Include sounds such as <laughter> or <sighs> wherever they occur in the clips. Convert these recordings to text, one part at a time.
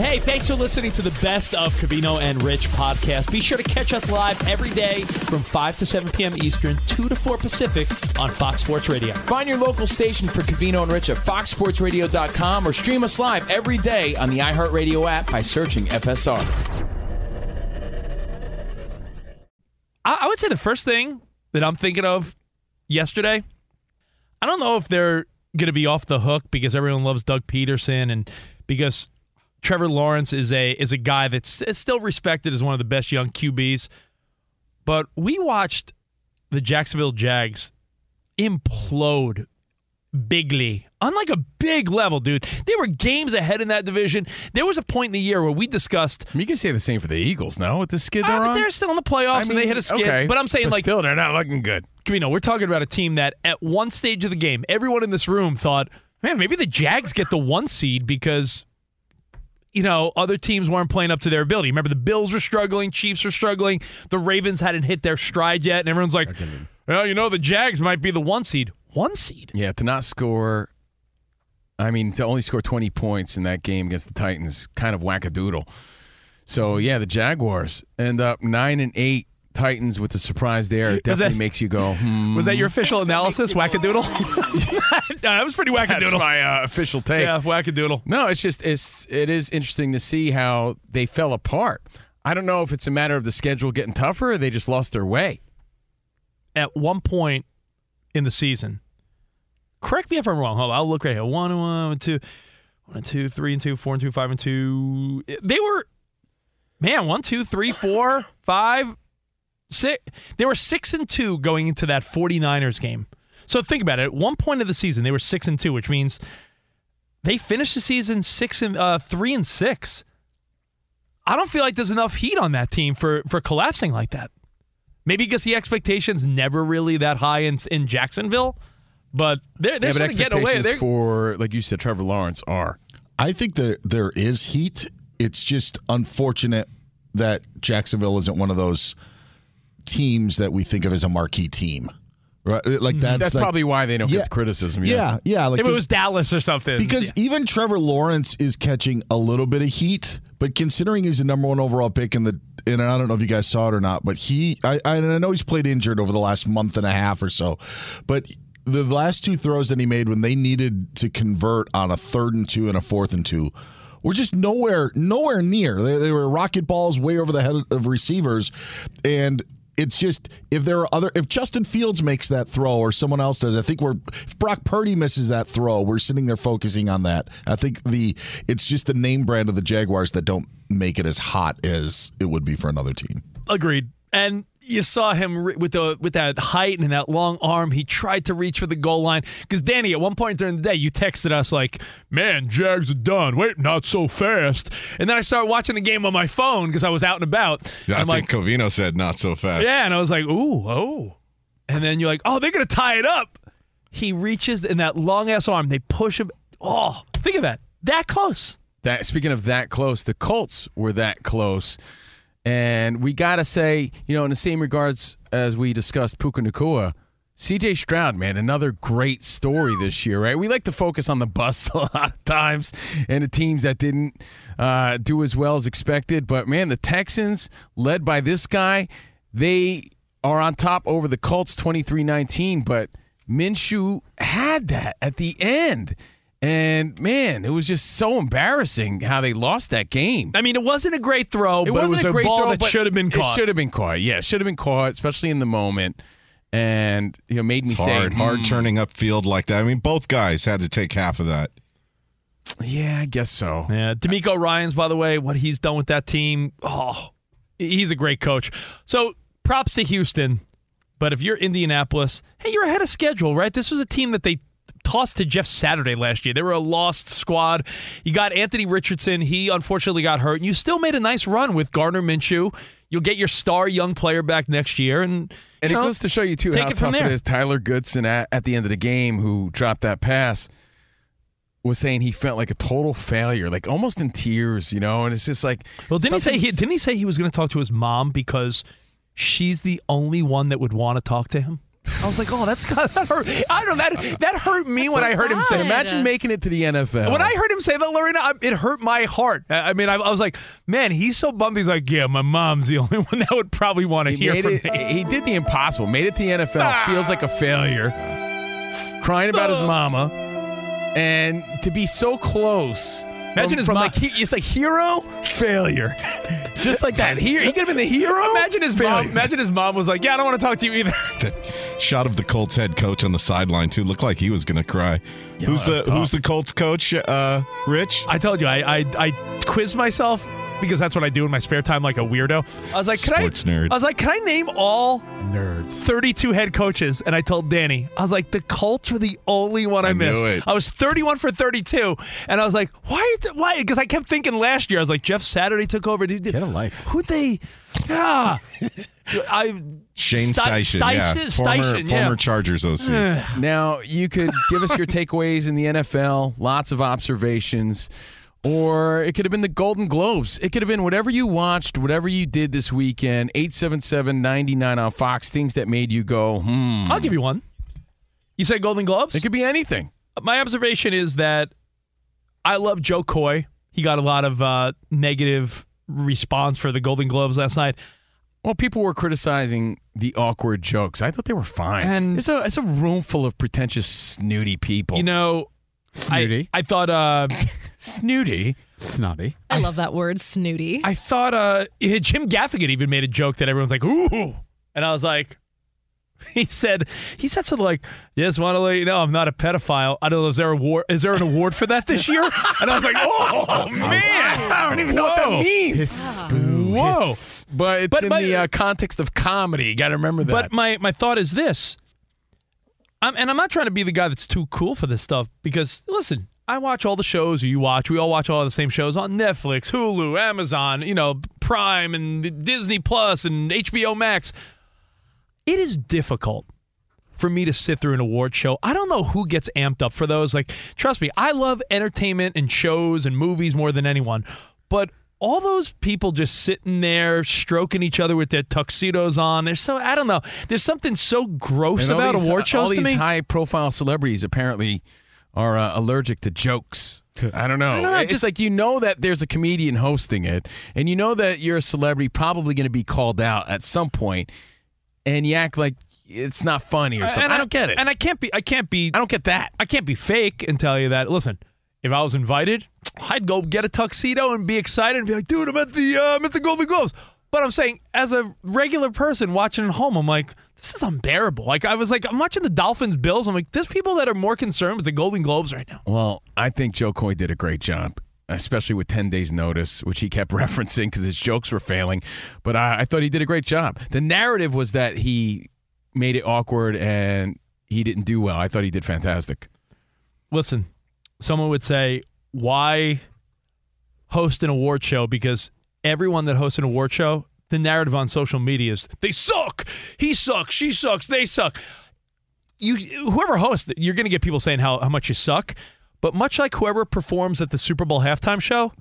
Hey, thanks for listening to the best of Covino and Rich podcast. Be sure to catch us live every day from 5 to 7 p.m. Eastern, 2 to 4 Pacific on Fox Sports Radio. Find your local station for Covino and Rich at foxsportsradio.com or stream us live every day on the iHeartRadio app by searching FSR. I would say the first thing that I'm thinking of yesterday, I don't know if they're going to be off the hook because everyone loves Doug Pederson and because Trevor Lawrence is a is a guy that's still respected as one of the best young QBs. But we watched the Jacksonville Jags implode bigly on like a big level, dude. They were games ahead in that division. There was a point in the year where we discussed. I mean, you can say the same for the Eagles now with the skid they're uh, on. They're still in the playoffs I mean, and they hit a skid. Okay, but I'm saying but like still they're not looking good. Know, we're talking about a team that at one stage of the game, everyone in this room thought, man, maybe the Jags get the one seed because you know, other teams weren't playing up to their ability. Remember, the Bills were struggling, Chiefs were struggling, the Ravens hadn't hit their stride yet, and everyone's like, well, you know, the Jags might be the one seed. One seed? Yeah, to not score, I mean, to only score 20 points in that game against the Titans, kind of wackadoodle. So, yeah, the Jaguars end up 9 and 8 Titans with the surprise there it definitely that, makes you go. Hmm. Was that your official analysis, wackadoodle? <laughs> that was pretty wackadoodle. That's my uh, official take. Yeah, wackadoodle. No, it's just it's it is interesting to see how they fell apart. I don't know if it's a matter of the schedule getting tougher or they just lost their way. At one point in the season, correct me if I'm wrong. Hold on, I'll look right here. One, one, two, one and two, three and two, four and two, five and two. They were, man, one, two, three, four, five Six, they were six and two going into that 49ers game. So think about it. At one point of the season, they were six and two, which means they finished the season six and uh, three and six. I don't feel like there's enough heat on that team for for collapsing like that. Maybe because the expectations never really that high in in Jacksonville, but they're they're yeah, sort of getting away. They're, for like you said, Trevor Lawrence are. I think that there is heat. It's just unfortunate that Jacksonville isn't one of those teams that we think of as a marquee team. Right, like mm-hmm. that's, that's like, probably why they don't yeah, get the criticism. Yeah, yeah. yeah like if it was Dallas or something. Because yeah. even Trevor Lawrence is catching a little bit of heat, but considering he's the number one overall pick in the, and I don't know if you guys saw it or not, but he, I, I know he's played injured over the last month and a half or so, but the last two throws that he made when they needed to convert on a third and two and a fourth and two were just nowhere nowhere near. They, they were rocket balls way over the head of receivers, and it's just if there are other if Justin Fields makes that throw or someone else does, I think we're if Brock Purdy misses that throw, we're sitting there focusing on that. I think the it's just the name brand of the Jaguars that don't make it as hot as it would be for another team. Agreed. And you saw him re- with the with that height and that long arm. He tried to reach for the goal line because Danny, at one point during the day, you texted us like, "Man, Jags are done. Wait, not so fast." And then I started watching the game on my phone because I was out and about. Yeah, I I'm think Covino said not so fast. Yeah, and I was like, ooh, oh. And then you're like, oh, they're gonna tie it up. He reaches in that long ass arm. They push him. Oh, think of that. That close. That speaking of that close, the Colts were that close. And we gotta say, you know, in the same regards as we discussed Puka Nacua, CJ Stroud, man, another great story this year, right? We like to focus on the busts <laughs> a lot of times and the teams that didn't uh, do as well as expected. But man, the Texans, led by this guy, they are on top over the Colts 23 19. But Minshew had that at the end. And man, it was just so embarrassing how they lost that game. I mean, it wasn't a great throw, It but it was a a, great ball throw, that should have been caught. It should have been caught. Yeah, should have been caught, especially in the moment. And you know, made me It's say, hard, hard "Hmm, turning upfield like that. I mean, both guys had to take half of that. Yeah, I guess so. Yeah, DeMeco Ryans, by the way, what he's done with that team. Oh, he's a great coach. So props to Houston. But if you're Indianapolis, hey, you're ahead of schedule, right? This was a team that they tossed to Jeff Saturday last year. They were a lost squad. You got Anthony Richardson. He unfortunately got hurt. And you still made a nice run with Gardner Minshew. You'll get your star young player back next year. And, And it know, goes to show you too how it tough there. it is. Tyler Goodson at, at the end of the game, who dropped that pass, was saying he felt like a total failure, like almost in tears, you know. And it's just like, Well, didn't he say he didn't he say he was going to talk to his mom because she's the only one that would want to talk to him? I was like, oh, that's that hurt. I don't know that that hurt me when I heard him say. And imagine making it to the NFL. When I heard him say that, Lorena, I- it hurt my heart. I I mean, I, I was like, man, he's so bummed. He's like, yeah, my mom's the <laughs> only one that would probably want to he hear from it, me. he did the impossible, made it to the NFL, ah. feels like a failure, crying about his ah. mama, and to be so close. Imagine from, his from mom- like he, it's like hero failure, <laughs> just like that. He, he could have been the hero. Imagine his mom. Imagine his mom was like, yeah, I don't want to talk to you either. <laughs> That shot of the Colts head coach on the sideline too looked like he was going to cry. who's that was the Who's the Colts coach? Uh, Rich. I told you, I, I I quiz myself because that's what I do in my spare time, like a weirdo. I was like, can Sports I? nerd. I was like, can I name all nerds? Thirty-two head coaches, and I told Danny, I was like, the Colts were the only one I, I knew missed. it. I was thirty-one for thirty-two, and I was like, why? Is it, why? Because I kept thinking last year, I was like, Jeff Saturday took over. Did, Get a life. Who'd they? Yeah, <laughs> I Shane Sti- Steichen, yeah, Steichen- former Steichen, yeah. former Chargers OC. Now, you could give us your takeaways in the NFL, lots of observations, or it could have been the Golden Globes. It could have been whatever you watched, whatever you did this weekend. 877 99 on Fox, things that made you go, hmm. I'll give you one. You say Golden Gloves? It could be anything. My observation is that I love Jo Koy. He got a lot of uh, negative response for the Golden Globes last night. Well, people were criticizing the awkward jokes. I thought they were fine. And- it's a it's a room full of pretentious, snooty people. You know, Snooty. I, I thought uh, snooty. Snotty. I love that word, snooty. I thought uh, <laughs> Jim Gaffigan even made a joke that everyone's like, ooh. And I was like, <laughs> he said, he said something like, just want to let you know I'm not a pedophile. I don't know, is there, a award, is there an award for that this year? And I was like, oh, <laughs> man. I don't even know what that means. Hiss, boo, Whoa. hiss. But it's But in my- the uh, context of comedy. You got to remember that. But my, my thought is this, I'm, and I'm not trying to be the guy that's too cool for this stuff because, listen, I watch all the shows you watch. We all watch all the same shows on Netflix, Hulu, Amazon, you know, Prime and Disney Plus and HBO Max. It is difficult for me to sit through an award show. I don't know who gets amped up for those. Like, trust me, I love entertainment and shows and movies more than anyone. But all those people just sitting there stroking each other with their tuxedos on. They're so I don't know. There's something so gross And about these- award uh, all shows to these me. high-profile celebrities apparently are uh, allergic to jokes. I don't know. I know, it's just- like you know that there's a comedian hosting it, and you know that you're a celebrity probably going to be called out at some point, and you act like it's not funny or something. And I don't get it. And I can't be I can't be I don't get that. I can't be fake and tell you that. Listen, if I was invited, I'd go get a tuxedo and be excited and be like, dude, I'm at the uh, I'm at the Golden Globes. But I'm saying, as a regular person watching at home, I'm like, this is unbearable. Like I was like, I'm watching the Dolphins Bills. I'm like, there's people that are more concerned with the Golden Globes right now. Well, I think Jo Koy did a great job, especially with 10 days' notice, which he kept <laughs> referencing because his jokes were failing. But I, I thought he did a great job. The narrative was that he made it awkward and he didn't do well. I thought he did fantastic. Listen, someone would say, why host an award show? Because everyone that hosts an award show, the narrative on social media is they suck. He sucks. She sucks. They suck. You, whoever hosts it, you're going to get people saying how, how much you suck. But much like whoever performs at the Super Bowl halftime show,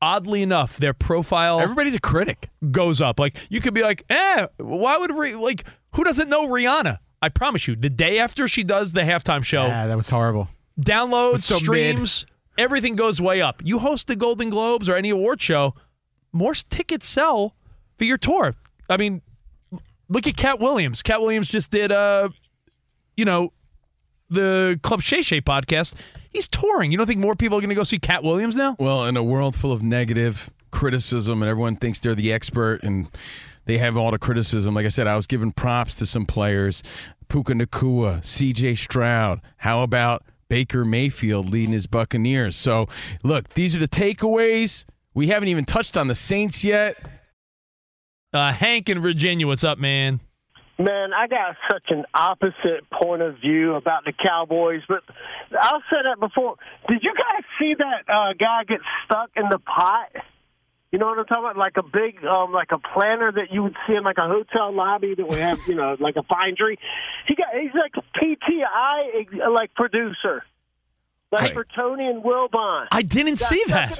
oddly enough, their profile everybody's a critic goes up. Like you could be like, eh, why would Rih- like who doesn't know Rihanna? I promise you, the day after she does the halftime show, Yeah, that was horrible. downloads, so mid. streams, everything goes way up. You host the Golden Globes or any award show, more tickets sell for your tour. I mean, look at Katt Williams. Katt Williams just did uh you know, the Club Shay Shay podcast. He's touring. You don't think more people are going to go see Katt Williams now? Well, in a world full of negative criticism and everyone thinks they're the expert and they have all the criticism, like I said, I was giving props to some players Puka Nacua, CJ Stroud. How about Baker Mayfield leading his Buccaneers? So, look, these are the takeaways. We haven't even touched on the Saints yet. Uh, Hank in Virginia, what's up, man? Man, I got such an opposite point of view about the Cowboys, but I'll say that before. Did you guys see that uh, guy get stuck in the pot? You know what I'm talking about? Like a big, um, like a planter that you would see in like a hotel lobby that would have, you know, <laughs> like a findery. He got, he's like a PTI like producer, like for Tony and Wilbon. I didn't see that.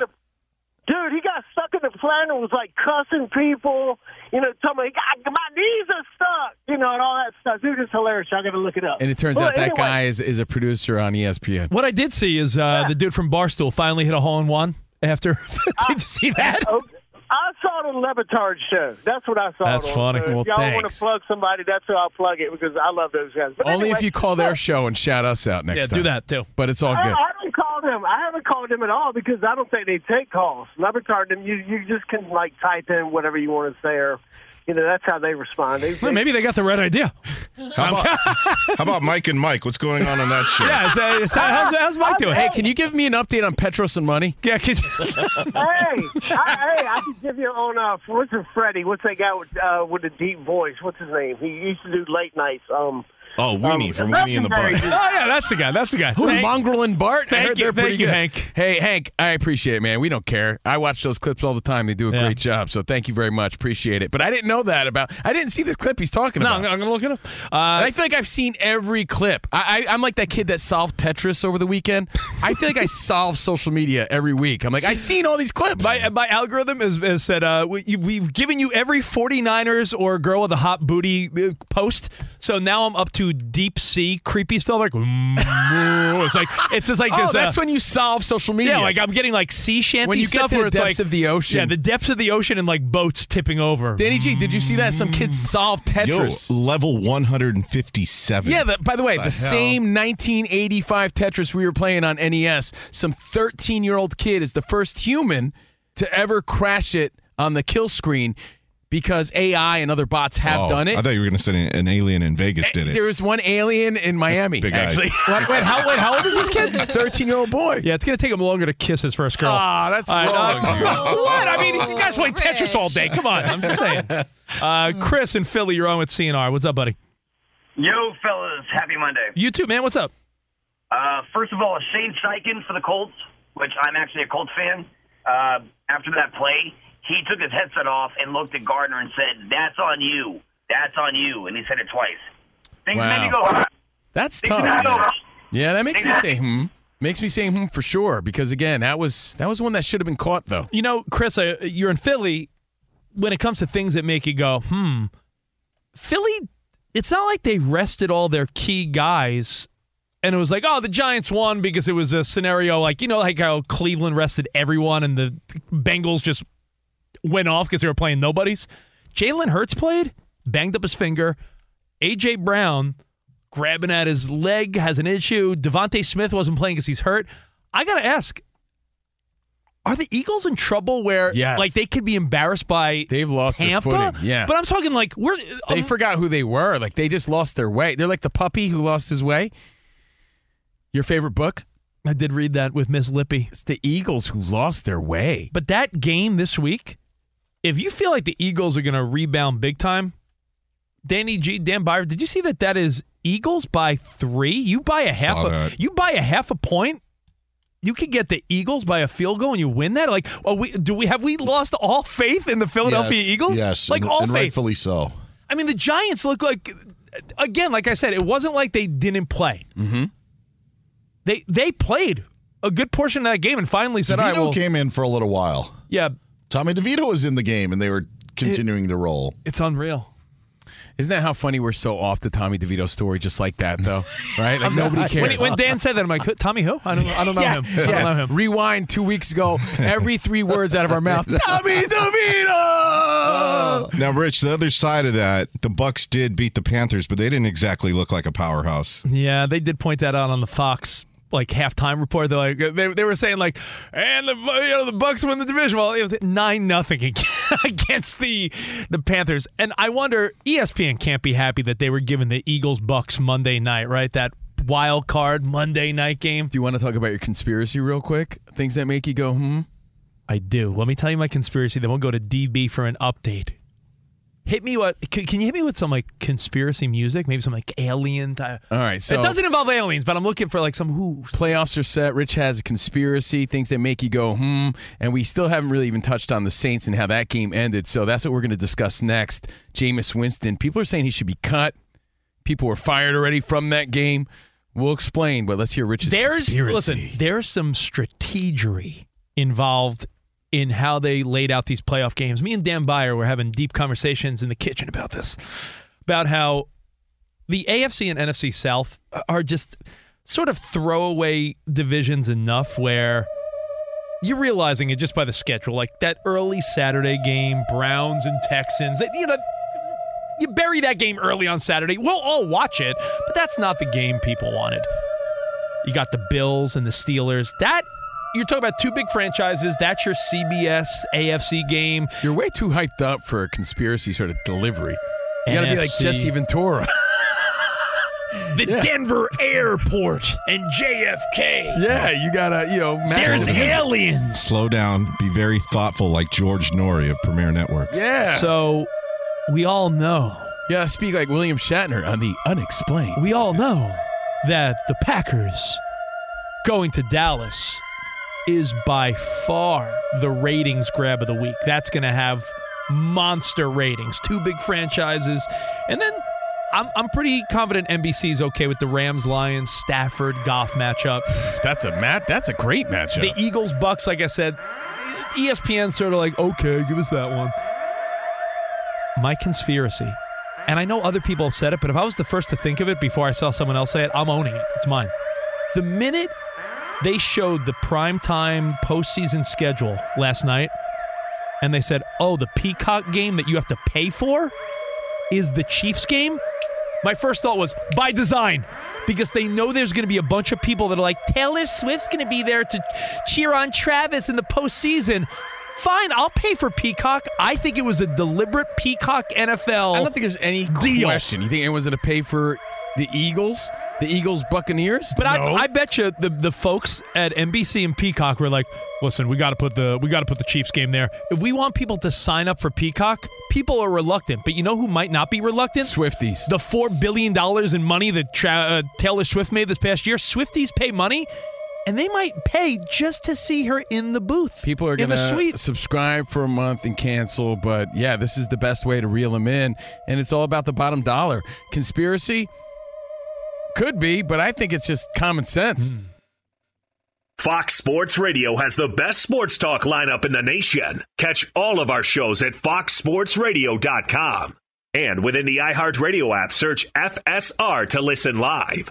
In the- Dude, he got stuck in the planter, was like cussing people, you know, telling me, "God, my knees are stuck, you know, and all that stuff. Dude, it's hilarious. I got to look it up. And it turns Well, out that anyway, guy is, is a producer on ESPN. What I did see is uh, the dude from Barstool finally hit a hole in one after. <laughs> did you see that? <laughs> Oh, I saw it on Le Batard's show. That's what I saw. That's it funny. So if Well, y'all want to plug somebody, that's who I'll plug it because I love those guys. But Only anyway, if you call their show and shout us out next Yeah, time. do that too. But it's all I, good. I haven't called him. I haven't called him at all because I don't think they take calls. Le Batard, them you you just can like type in whatever you want to say, or you know that's how they respond. They, Well, maybe they got the right idea. How about, how about Mike and Mike? What's going on on that show? Yeah, it's, uh, it's, how's, how's Mike doing? Hey, can you give me an update on Petros and money? Yeah, 'cause- hey, I, hey, I can give you on uh, what's it, Freddie? What's that guy with uh, with the deep voice? What's his name? He used to do late nights. Um, Oh, Weenie um, from Weenie and the Legendary Bud. oh yeah, that's the guy. That's the guy. Who, Hank- Mongrel and Bart? Thank you, thank you, good. Hank. Hey, Hank, I appreciate it, man. We don't care. I watch those clips all the time. They do a Yeah. great job. So thank you very much. Appreciate it. But I didn't know that about. I didn't see this clip he's talking No, about. I'm, gonna- I'm gonna look it up. And Uh, I feel like I've seen every clip. I, I, I'm like that kid that solved Tetris over the weekend. I feel like I solve social media every week. I'm like, I've seen all these clips. my my algorithm has, has said uh, we, you- we've given you every 49ers or girl with a hot booty uh, post. So now I'm up to deep sea creepy stuff like mm, <laughs> it's like it's just like oh, this. that's uh, when you solve social media. yeah, like I'm getting like sea shanty When you get stuff to where the it's depths like of the ocean. Yeah, the depths of the ocean and like boats tipping over. Danny G, did you see that? Some kids solved Yo, Tetris. level 157. Yeah, the, by the way, The the, same 1985 Tetris we were playing on NES, some 13 year old kid is the first human to ever crash it on the kill screen because AI and other bots have Oh, done it. I thought you were going to say an alien in Vegas did it. There was one alien in Miami, Big eyes. actually. Wait, wait, how, wait, how old is this kid? <laughs> 13 year old boy. Yeah, it's gonna take him longer to kiss his first girl. Ah, that's All right, wrong. <laughs> what? I mean, you guys play Tetris all day. Come on, I'm just saying. Uh, Chris in Philly, you're on with CNR. What's up, buddy? Yo, fellas, happy Monday. You too, man. What's up? Uh, first of all, Shane Steichen for the Colts, which I'm actually a Colts fan. Uh, after that play, he took his headset off and looked at Gardner and said, "That's on you. That's on you." And he said it twice. Things Wow. made me go. That's Things tough. made man. Yeah, that makes me say hmm. Makes me say hmm for sure because again, that was that was one that should have been caught though. You know, Chris, uh, you're in Philly. When it comes to things that make you go, hmm, Philly, it's not like they rested all their key guys and it was like, oh, the Giants won because it was a scenario like, you know, like how Cleveland rested everyone and the Bengals just went off because they were playing nobodies. Jalen Hurts played, banged up his finger. A.J. Brown grabbing at his leg has an issue. DeVonta Smith wasn't playing because he's hurt. I got to ask are the Eagles in trouble where Yes. like they could be embarrassed by They've lost Tampa? their footing. Yeah. But I'm talking like we're They um, forgot who they were. Like they just lost their way. They're like the puppy who lost his way. Your favorite book? I did read that with Miss Lippy. It's the Eagles who lost their way. But that game this week, if you feel like the Eagles are going to rebound big time, Danny G, Dan Beyer, did you see that that is Eagles by three? You buy a half Saw a that. you buy a half a point. You could get the Eagles by a field goal and you win that. Like, well, we do we have we lost all faith in the Philadelphia Yes, Eagles? Yes, like and, all and faith. rightfully so. I mean, the Giants look like again, like I said, it wasn't like they didn't play. Mm-hmm. They they played a good portion of that game and finally said, "All right, well, came in for a little while. yeah, Tommy DeVito was in the game, and they were continuing to roll. it's unreal." Isn't that how funny we're so off the Tommy DeVito story just like that though? <laughs> Right? Like nobody cares. When, when Dan said that, I'm like, Tommy who? I don't, I don't know yeah, him. I don't know him. Rewind two weeks ago. Every three words out of our mouth. <laughs> Tommy DeVito. <laughs> Now, Rich, the other side of that, the Bucks did beat the Panthers, but they didn't exactly look like a powerhouse. Yeah, they did point that out on the Fox like halftime report. They're like, they, they were saying like, and the you know the Bucks win the division. Well, it was nine nothing <laughs> against the the Panthers. And I wonder, ESPN can't be happy that they were giving the Eagles Bucks Monday night, right? That wild card Monday night game. Do you want to talk about your conspiracy real quick? Things that make you go, hmm? I do. Let me tell you my conspiracy. Then we'll go to DB for an update. Hit me what? Can, can you hit me with some like conspiracy music? Maybe some like alien type. All right, so it doesn't involve aliens, but I'm looking for like some who. playoffs are set. Rich has a conspiracy, things that make you go, hmm. And we still haven't really even touched on the Saints and how that game ended. So that's what we're going to discuss next. Jameis Winston. People are saying he should be cut. People were fired already from that game. We'll explain, but let's hear Rich's There's conspiracy. listen. There's some strategery involved in how they laid out these playoff games. Me and Dan Beyer were having deep conversations in the kitchen about this, about how the AFC and NFC South are just sort of throwaway divisions enough where you're realizing it just by the schedule, like that early Saturday game, Browns and Texans. You know, you bury that game early on Saturday. We'll all watch it, but that's not the game people wanted. You got the Bills and the Steelers. That you're talking about two big franchises. That's your CBS AFC game. You're way too hyped up for a conspiracy sort of delivery. You got to be like Jesse Ventura. <laughs> <laughs> The Denver airport and JFK. yeah, you got to, you know, match There's aliens. Slow down. Be very thoughtful, like George Noory of Premiere Networks. Yeah. So we all know, Yeah, speak like William Shatner on the unexplained. we all know that the Packers going to Dallas is by far the ratings grab of the week. That's going to have monster ratings. Two big franchises. And then I'm, I'm pretty confident NBC is okay with the Rams, Lions, Stafford, Goff matchup. That's a mat. That's a great matchup. The Eagles, Bucks, like I said, E ESPN's sort of like, okay, give us that one. My conspiracy, and I know other people have said it, but if I was the first to think of it before I saw someone else say it, I'm owning it. It's mine. The minute they showed the primetime postseason schedule last night, and they said, oh, the Peacock game that you have to pay for is the Chiefs game, my first thought was by design because they know there's going to be a bunch of people that are like, Taylor Swift's going to be there to cheer on Travis in the postseason. Fine, I'll pay for Peacock. I think it was a deliberate Peacock NFL. I don't think there's any Deal. question. You think anyone's going to pay for the Eagles? The Eagles Buccaneers? But no. I, I bet you the, the folks at NBC and Peacock were like, "Listen, we got to put the we got to put the Chiefs game there. If we want people to sign up for Peacock, people are reluctant. But you know who might not be reluctant? Swifties. The four billion dollars in money that tra- uh, Taylor Swift made this past year. Swifties pay money, and they might pay just to see her in the booth. People are going to subscribe for a month and cancel, but yeah, this is the best way to reel them in, and it's all about the bottom dollar. Conspiracy could be, but I think it's just common sense. Hmm. Fox Sports Radio has the best sports talk lineup in the nation. Catch all of our shows at foxsportsradio.com. And within the iHeartRadio app, search FSR to listen live.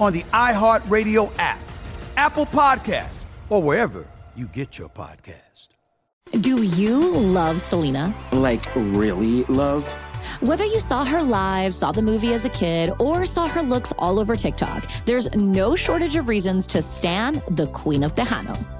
on the iHeartRadio app, Apple Podcasts, or wherever you get your podcast. Do you love Selena? Like, really love? Whether you saw her live, saw the movie as a kid, or saw her looks all over TikTok, there's no shortage of reasons to stan the Queen of Tejano.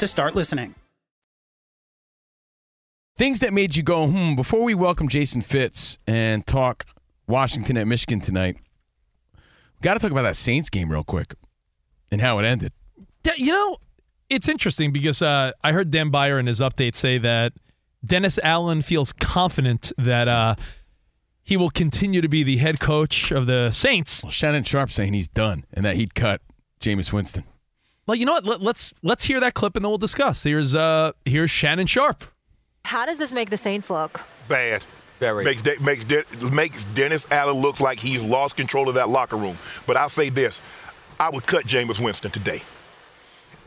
to start listening. Things that made you go, hmm, before we welcome Jason Fitz and talk Washington at Michigan tonight, got to talk about that Saints game real quick and how it ended. Yeah, You know, it's interesting because uh, I heard Dan Beyer in his update say that Dennis Allen feels confident that uh, he will continue to be the head coach of the Saints. Well, Shannon Sharpe saying he's done and that he'd cut Jameis Winston. Well, you know what? Let, let's let's hear that clip and then we'll discuss. Here's uh here's Shannon Sharpe. How does this make the Saints look? Bad. Very. Makes, De- makes, De- makes Dennis Allen look like he's lost control of that locker room. But I'll say this I would cut Jameis Winston today.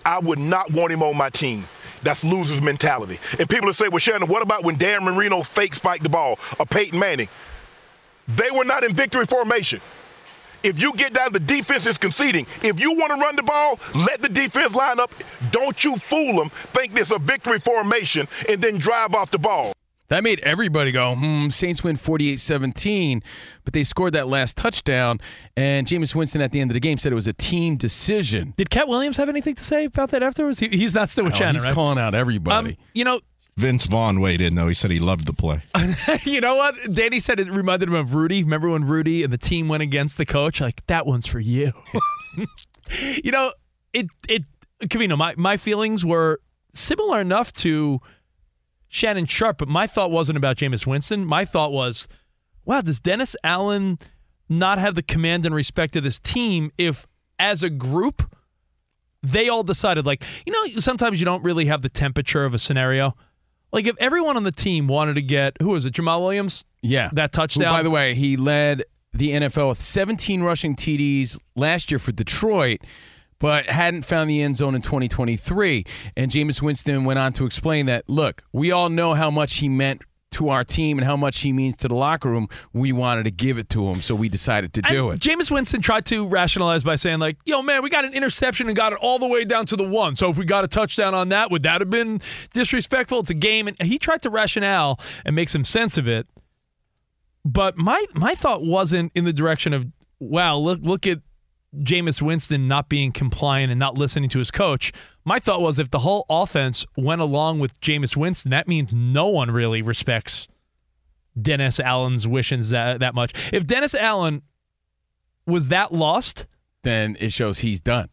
I would not want him on my team. That's loser's mentality. And people will say, well, Shannon, what about when Dan Marino fake spiked the ball or Peyton Manning? They were not in victory formation. If you get down, the defense is conceding. If you want to run the ball, let the defense line up. Don't you fool them. Think this a victory formation and then drive off the ball. That made everybody go, hmm, Saints win 48 17, but they scored that last touchdown. And Jameis Winston at the end of the game said it was a team decision. Did Katt Williams have anything to say about that afterwards? He, he's not still with Oh, Shannon, he's right? calling out everybody. Um, you know, Vince Vaughn weighed in, though. He said he loved the play. <laughs> you know what? Danny said it reminded him of Rudy. Remember when Rudy and the team went against the coach? Like that one's for you. <laughs> you know, it it Covino, my my feelings were similar enough to Shannon Sharpe, but my thought wasn't about Jameis Winston. My thought was, wow, does Dennis Allen not have the command and respect of this team if as a group they all decided like, you know, sometimes you don't really have the temperature of a scenario. Like if everyone on the team wanted to get who was it, Jamaal Williams? Yeah. That Who, touchdown. by the way, he led the NFL with 17 rushing TDs last year for Detroit, but hadn't found the end zone in 2023. And Jameis Winston went on to explain that, look, we all know how much he meant to our team and how much he means to the locker room. We wanted to give it to him, so we decided to do And it. Jameis Winston tried to rationalize by saying, like, yo, man, we got an interception and got it all the way down to the one. So if we got a touchdown on that, would that have been disrespectful? It's a game. And he tried to rationale and make some sense of it. But my my thought wasn't in the direction of, wow, look look at Jameis Winston not being compliant and not listening to his coach. My thought was if the whole offense went along with Jameis Winston, that means no one really respects Dennis Allen's wishes that, that much. If Dennis Allen was that lost, then it shows he's done.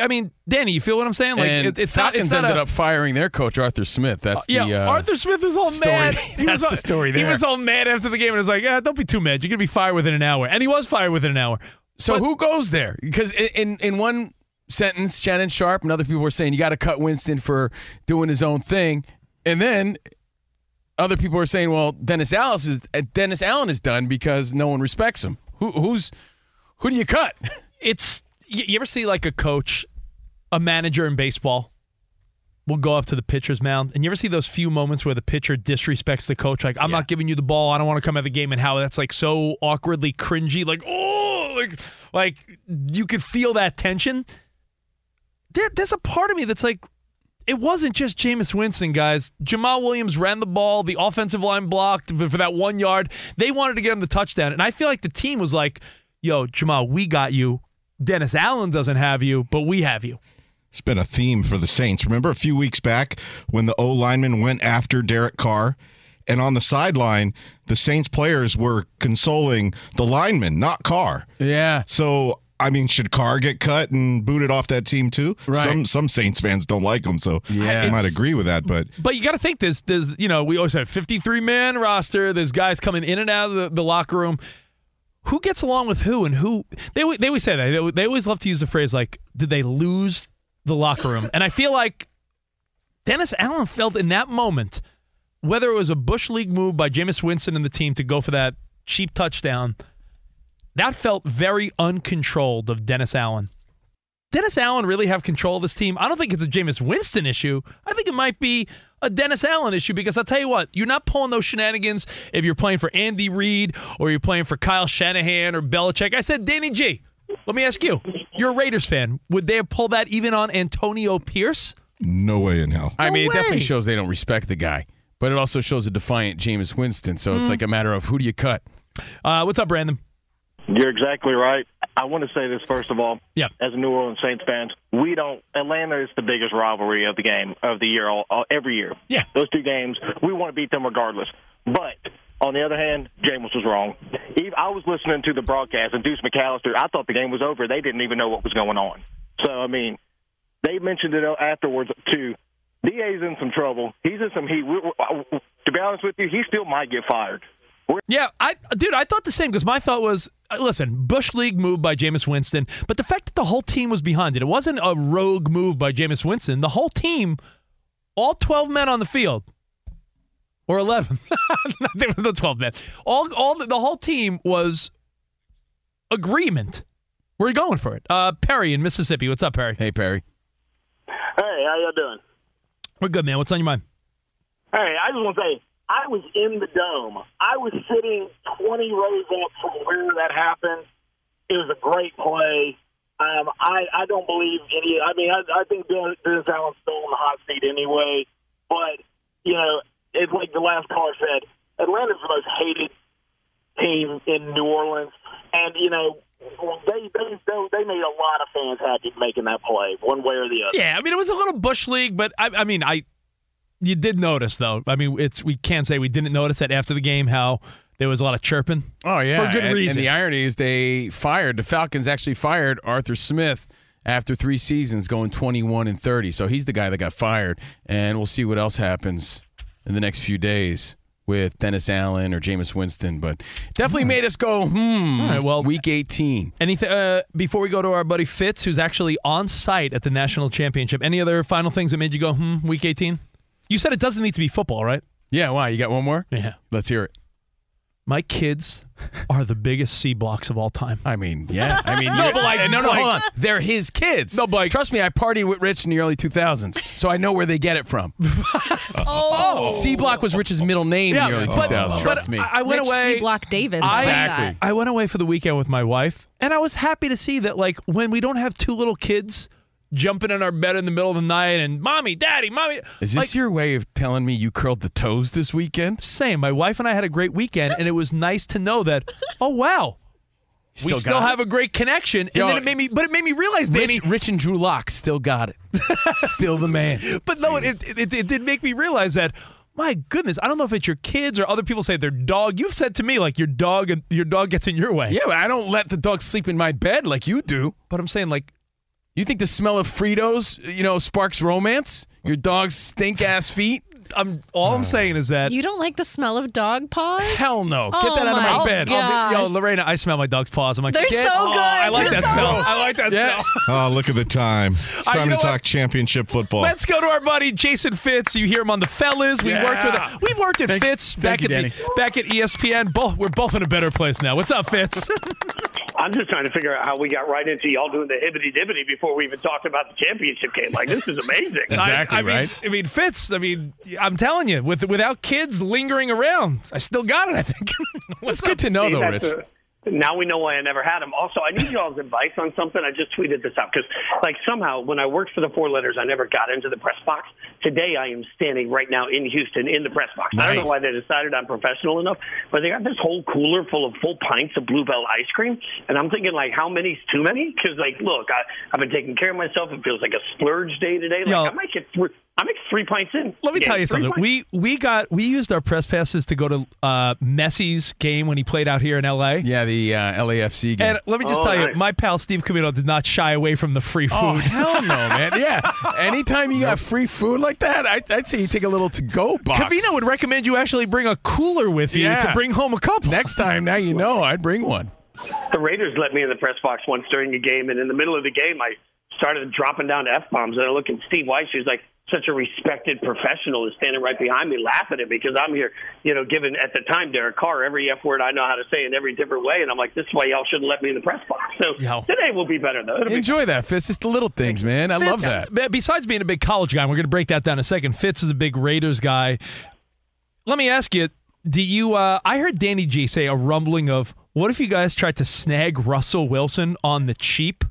I mean, Danny, you feel what I'm saying? Like and it, it's not. It's not ended a, up firing their coach Arthur Smith. That's yeah, the uh, Arthur Smith was all story. mad. <laughs> He That's was all, the story He was all mad after the game and was like, "Yeah, don't be too mad. You're gonna be fired within an hour." And he was fired within an hour. So who goes there? Because in, in one sentence, Shannon Sharpe and other people were saying you got to cut Winston for doing his own thing, and then other people are saying, well, Dennis Allen is uh, Dennis Allen is done because no one respects him. Who who's who do you cut? <laughs> It's you, you ever see like a coach, a manager in baseball will go up to the pitcher's mound, and you ever see those few moments where the pitcher disrespects the coach, like I'm not giving you the ball, I don't want to come at the game, and how that's like so awkwardly cringy, like oh, like like you could feel that tension. There, there's a part of me that's like. It wasn't just Jameis Winston, guys. Jamaal Williams ran the ball. The offensive line blocked for that one yard. They wanted to get him the touchdown. And I feel like the team was like, yo, Jamaal, we got you. Dennis Allen doesn't have you, but we have you. It's been a theme for the Saints. Remember a few weeks back when the O lineman went after Derek Carr? And on the sideline, the Saints players were consoling the lineman, not Carr. Yeah. So, I mean, should Carr get cut and booted off that team too? Right. Some some Saints fans don't like him, so Yeah. I might agree with that. But But you got to think there's, there's, you know, we always have 53 man roster. There's guys coming in and out of the, the locker room. Who gets along with who and who? They they always say that. They, they always love to use the phrase like, "Did they lose the locker room?" and I feel like Dennis Allen felt in that moment, whether it was a bush league move by Jameis Winston and the team to go for that cheap touchdown, that felt very uncontrolled of Dennis Allen. Dennis Allen really have control of this team? I don't think it's a Jameis Winston issue. I think it might be a Dennis Allen issue because I'll tell you what, you're not pulling those shenanigans if you're playing for Andy Reid or you're playing for Kyle Shanahan or Belichick. I said, Danny G, let me ask you. You're a Raiders fan. Would they have pulled that even on Antonio Pierce? no way in hell. I No mean, it definitely shows they don't respect the guy, but it also shows a defiant Jameis Winston. So it's Mm. like a matter of who do you cut? Uh, what's up, Brandon? You're exactly right. I want to say this first of all. Yeah. As a New Orleans Saints fans, we don't. Atlanta is the biggest rivalry of the game of the year, all, all, every year. Yeah. Those two games, we want to beat them regardless. But on the other hand, Jameis was wrong. Even, I was listening to the broadcast, and Deuce McAllister. I thought the game was over. They didn't even know what was going on. So I mean, they mentioned it afterwards too. Da's in some trouble. He's in some heat. We, we, to be honest with you, he still might get fired. Yeah, I dude, I thought the same because my thought was, uh, listen, Bush League move by Jameis Winston, but the fact that the whole team was behind it, it wasn't a rogue move by Jameis Winston. The whole team, all twelve men on the field, or eleven, <laughs> there was no twelve men. All, all the, the whole team was agreement. We're going for it. Uh, Perry in Mississippi, what's up, Perry? Hey, Perry. Hey, how y'all doing? We're good, man. What's on your mind? Hey, I just want to say, I was in the dome. I was sitting 20 rows up from where that happened. It was a great play. Um, I, I don't believe any. I mean, I, I think Dennis Allen's still in the hot seat anyway. But you know, it's like the last caller said. Atlanta's the most hated team in New Orleans, and you know, they they, they made a lot of fans happy making that play, one way or the other. Yeah, I mean it was a little bush league, but I, I mean I, you did notice though. I mean it's we can't say we didn't notice that after the game how there was a lot of chirping. Oh yeah, for good and, reason. And the irony is they fired the Falcons actually fired Arthur Smith after three seasons, going twenty-one and thirty. So he's the guy that got fired, and we'll see what else happens in the next few days with Dennis Allen or Jameis Winston. But definitely made us go hmm. All right, well, week eighteen. Anything uh, before we go to our buddy Fitz, who's actually on site at the national championship? Any other final things that made you go hmm? Week eighteen. You said it doesn't need to be football, right? Yeah. Why? You got one more? Yeah. Let's hear it. My kids are the biggest C blocks of all time. I mean, yeah. I mean, <laughs> no, but like, no, no, like- hold on. They're his kids. No, but trust me, I partied with Rich in the early 2000s, so I know where they get it from. <laughs> Oh. oh. C Block was Rich's middle name in the early but- 2000s. but trust me. I, I went Rich away. C. Block Davis. I, I like that. I went away for the weekend with my wife, and I was happy to see that, like, when we don't have two little kids jumping in our bed in the middle of the night and mommy, daddy, mommy. Is this your way of telling me you curled the toes this weekend? Same. My wife and I had a great weekend, and it was nice to know that. Oh wow, we Still still it? have a great connection. And Yo, then it made me, but it made me realize, Danny. Rich, Rich and Drew Lock still got it. <laughs> still the man. But no, it, it, it, it did make me realize that. My goodness, I don't know if it's your kids or other people say their dog. You've said to me like your dog and your dog gets in your way. Yeah, but I don't let the dog sleep in my bed like you do. But I'm saying like You think the smell of Fritos, you know, sparks romance? Your dog's stink ass feet? I'm all I'm saying is that You don't like the smell of dog paws? Hell no. Get Oh that out of my my bed. gosh. Yo, Lorena, I smell my dog's paws. I'm like, They're shit. so Oh, good. I like They're that so smell. gross. I like that Yeah. smell. <laughs> Oh, look at the time. It's Uh, you time know to what? talk championship football. Let's go to our buddy Jason Fitz. You hear him on the fellas. We worked with Yeah. we've worked at Fitz back you, at Danny. the, back at ESPN. Both we're both in a better place now. What's up, Fitz? <laughs> I'm just trying to figure out how we got right into y'all doing the hibbity dibbity before we even talked about the championship game. Like this is amazing. <laughs> Exactly, I, I mean, right? I mean, Fitz. I mean, I'm telling you, with without kids lingering around, I still got it. I think. <laughs> It's good to know, See, though, Rich. a- now we know why I never had them. Also, I need y'all's advice on something. I just tweeted this out because, like, somehow when I worked for the four letters, I never got into the press box. Today, I am standing right now in Houston in the press box. I don't know why they decided I'm professional enough, but they got this whole cooler full of full pints of Bluebell ice cream, and I'm thinking like, how many's too many? Because, like, look, I, I've been taking care of myself. It feels like a splurge day today. Like, Yo. I might get three. I make three pints in. Let me Yeah, tell you something. pints. We we got we used our press passes to go to uh, Messi's game when he played out here in L.A. Yeah, the uh, LAFC game. And let me just Oh, tell you, my pal Steve Covino did not shy away from the free food. Oh hell no, man! <laughs> Yeah, anytime you got free food like that, I'd, I'd say you take a little to-go box. Covino would recommend you actually bring a cooler with you Yeah. to bring home a couple. Next time, now you know. I'd bring one. the Raiders let me in the press box once during a game, and in the middle of the game, I started dropping down f bombs, and I look at Steve Weiss, who's like such a respected professional, is standing right behind me, laughing at me because I'm here, you know, giving at the time Derek Carr every f word I know how to say in every different way, and I'm like, this is why y'all shouldn't let me in the press box. So Yo. today will be better though. It'll be Enjoy that, Fitz. It's the little things, man. I love that. Besides being a big college guy, and we're going to break that down in a second. Fitz is a big Raiders guy. Let me ask you: Do you? Uh, I heard Danny G say a rumbling of, "What if you guys tried to snag Russell Wilson on the cheap?"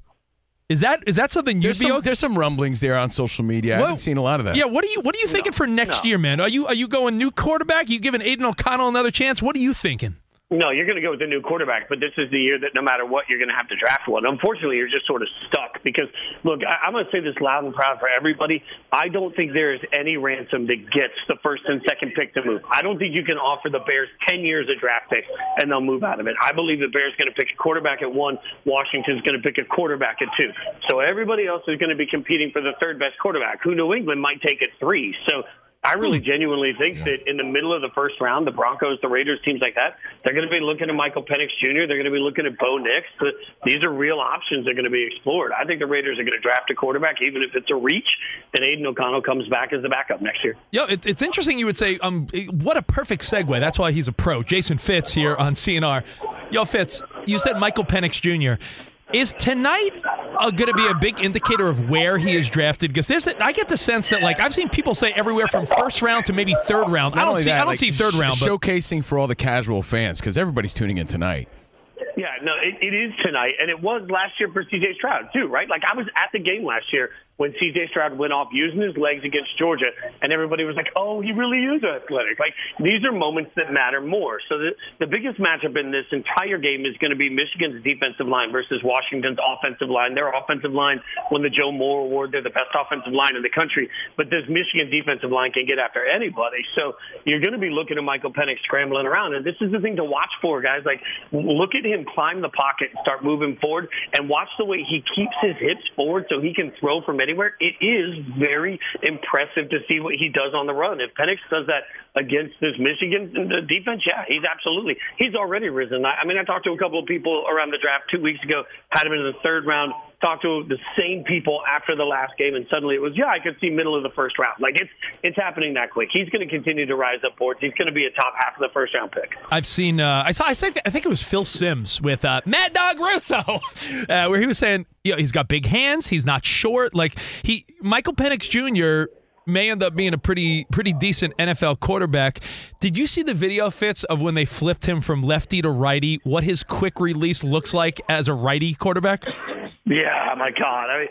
Is that is that something you'd There's be? some, there's some rumblings there on social media. I haven't seen a lot of that. Yeah, what are you what are you thinking for next year, man? Are you are you going new quarterback? Are you giving Aidan O'Connell another chance? What are you thinking? No, you're going to go with the new quarterback, but this is the year that no matter what, you're going to have to draft one. Unfortunately, you're just sort of stuck because, look, I, I'm going to say this loud and proud for everybody. I don't think there is any ransom that gets the first and second pick to move. I don't think you can offer the Bears 10 years of draft picks and they'll move out of it. I believe the Bears going to pick a quarterback at one, Washington's going to pick a quarterback at two. So everybody else is going to be competing for the third best quarterback, who New England might take at three. So I really genuinely think that in the middle of the first round, the Broncos, the Raiders, teams like that, they're going to be looking at Michael Penix Jr. They're going to be looking at Bo Nix. These are real options that are going to be explored. I think the Raiders are going to draft a quarterback, even if it's a reach, and Aidan O'Connell comes back as the backup next year. Yo, it, it's interesting you would say, um, what a perfect segue. That's why he's a pro. Jason Fitz here on CNR. Yo, Fitz, you said Michael Penix Jr. Is tonight uh, going to be a big indicator of where he is drafted? Because there's, a, I get the sense that like I've seen people say everywhere from first round to maybe third round. I don't see, that, I don't like, see third sh- round. But Showcasing for all the casual fans because everybody's tuning in tonight. Yeah, no, it, it is tonight, and it was last year for C.J. Stroud too, right? Like I was at the game last year when C.J. Stroud went off using his legs against Georgia, and everybody was like, "Oh, he really is athletic." Like these are moments that matter more. So the the biggest matchup in this entire game is going to be Michigan's defensive line versus Washington's offensive line. Their offensive line won the Joe Moore Award. They're the best offensive line in the country, but this Michigan defensive line can get after anybody. So you're going to be looking at Michael Penix scrambling around, and this is the thing to watch for, guys. Like look at him climb the pocket and start moving forward, and watch the way he keeps his hips forward so he can throw from anywhere. It is very impressive to see what he does on the run. If Penix does that against this Michigan defense, yeah, he's absolutely he's already risen. I, I mean, I talked to a couple of people around the draft two weeks ago, had him in the third round. Talked to the same people after the last game, and suddenly it was, yeah, I could see middle of the first round. Like it's it's happening that quick. He's going to continue to rise up boards. He's going to be a top half of the first round pick. I've seen. Uh, I saw. I think. I think it was Phil Simms with uh, Mad Dog Russo, <laughs> uh, where he was saying, you know, he's got big hands. He's not short. Like he, Michael Penix Jr. may end up being a pretty pretty decent NFL quarterback. Did you see the video Fitz of when they flipped him from lefty to righty? What his quick release looks like as a righty quarterback? Yeah, my God. I mean,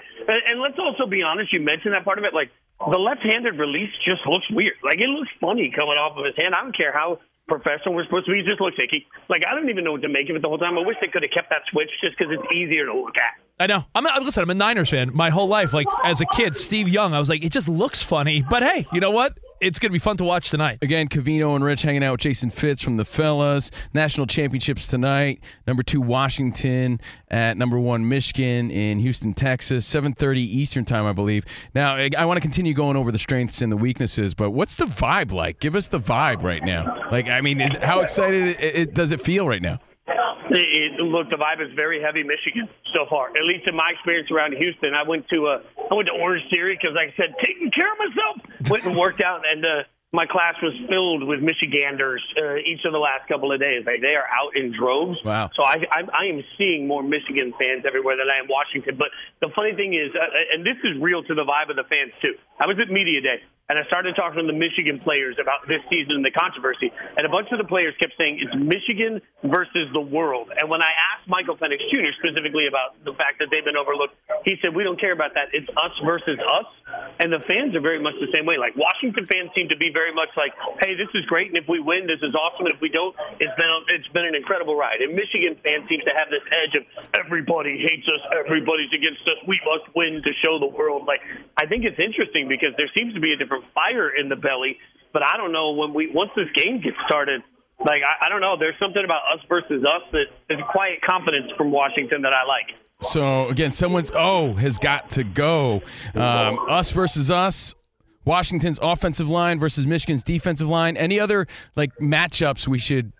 and, let's also be honest. You mentioned that part of it. Like the left-handed release just looks weird. Like it looks funny coming off of his hand. I don't care how professional we're supposed to be. It just looks icky. Like I don't even know what to make of it the whole time. I wish they could have kept that switch just because it's easier to look at. I know. I'm a, listen. I'm a Niners fan my whole life. Like as a kid, Steve Young. I was like, it just looks funny. But hey, you know what? It's gonna be fun to watch tonight. Again, Covino and Rich hanging out with Jason Fitz from the Fellas. National championships tonight. Number two Washington at number one Michigan in Houston, Texas. 7:30 Eastern time, I believe. Now, I, I want to continue going over the strengths and the weaknesses, but what's the vibe like? Give us the vibe right now. Like, I mean, is, how excited it, it, does it feel right now? It, it, look, the vibe is very heavy Michigan so far. At least in my experience around Houston, I went to uh, I went to Orange Theory because like I said, taking care of myself. Went and worked out, and uh, my class was filled with Michiganders uh, each of the last couple of days. Like they are out in droves. Wow. So I, I I am seeing more Michigan fans everywhere than I am Washington. But the funny thing is, uh, and this is real to the vibe of the fans too. I was at media day and I started talking to the Michigan players about this season and the controversy. And a bunch of the players kept saying it's Michigan versus the world. And when I asked Michael Penix Jr. specifically about the fact that they've been overlooked, he said we don't care about that. It's us versus us. And the fans are very much the same way. Like Washington fans seem to be very much like, hey, this is great, and if we win, this is awesome. And if we don't, it's been it's been an incredible ride. And Michigan fans seem to have this edge of everybody hates us, everybody's against us. We must win to show the world. Like I think it's interesting because there seems to be a different fire in the belly. But I don't know when we once this game gets started. Like I, I don't know. There's something about us versus us that is quiet confidence from Washington that I like. So again, someone's oh has got to go. Um, us versus us. Washington's offensive line versus Michigan's defensive line. Any other like matchups we should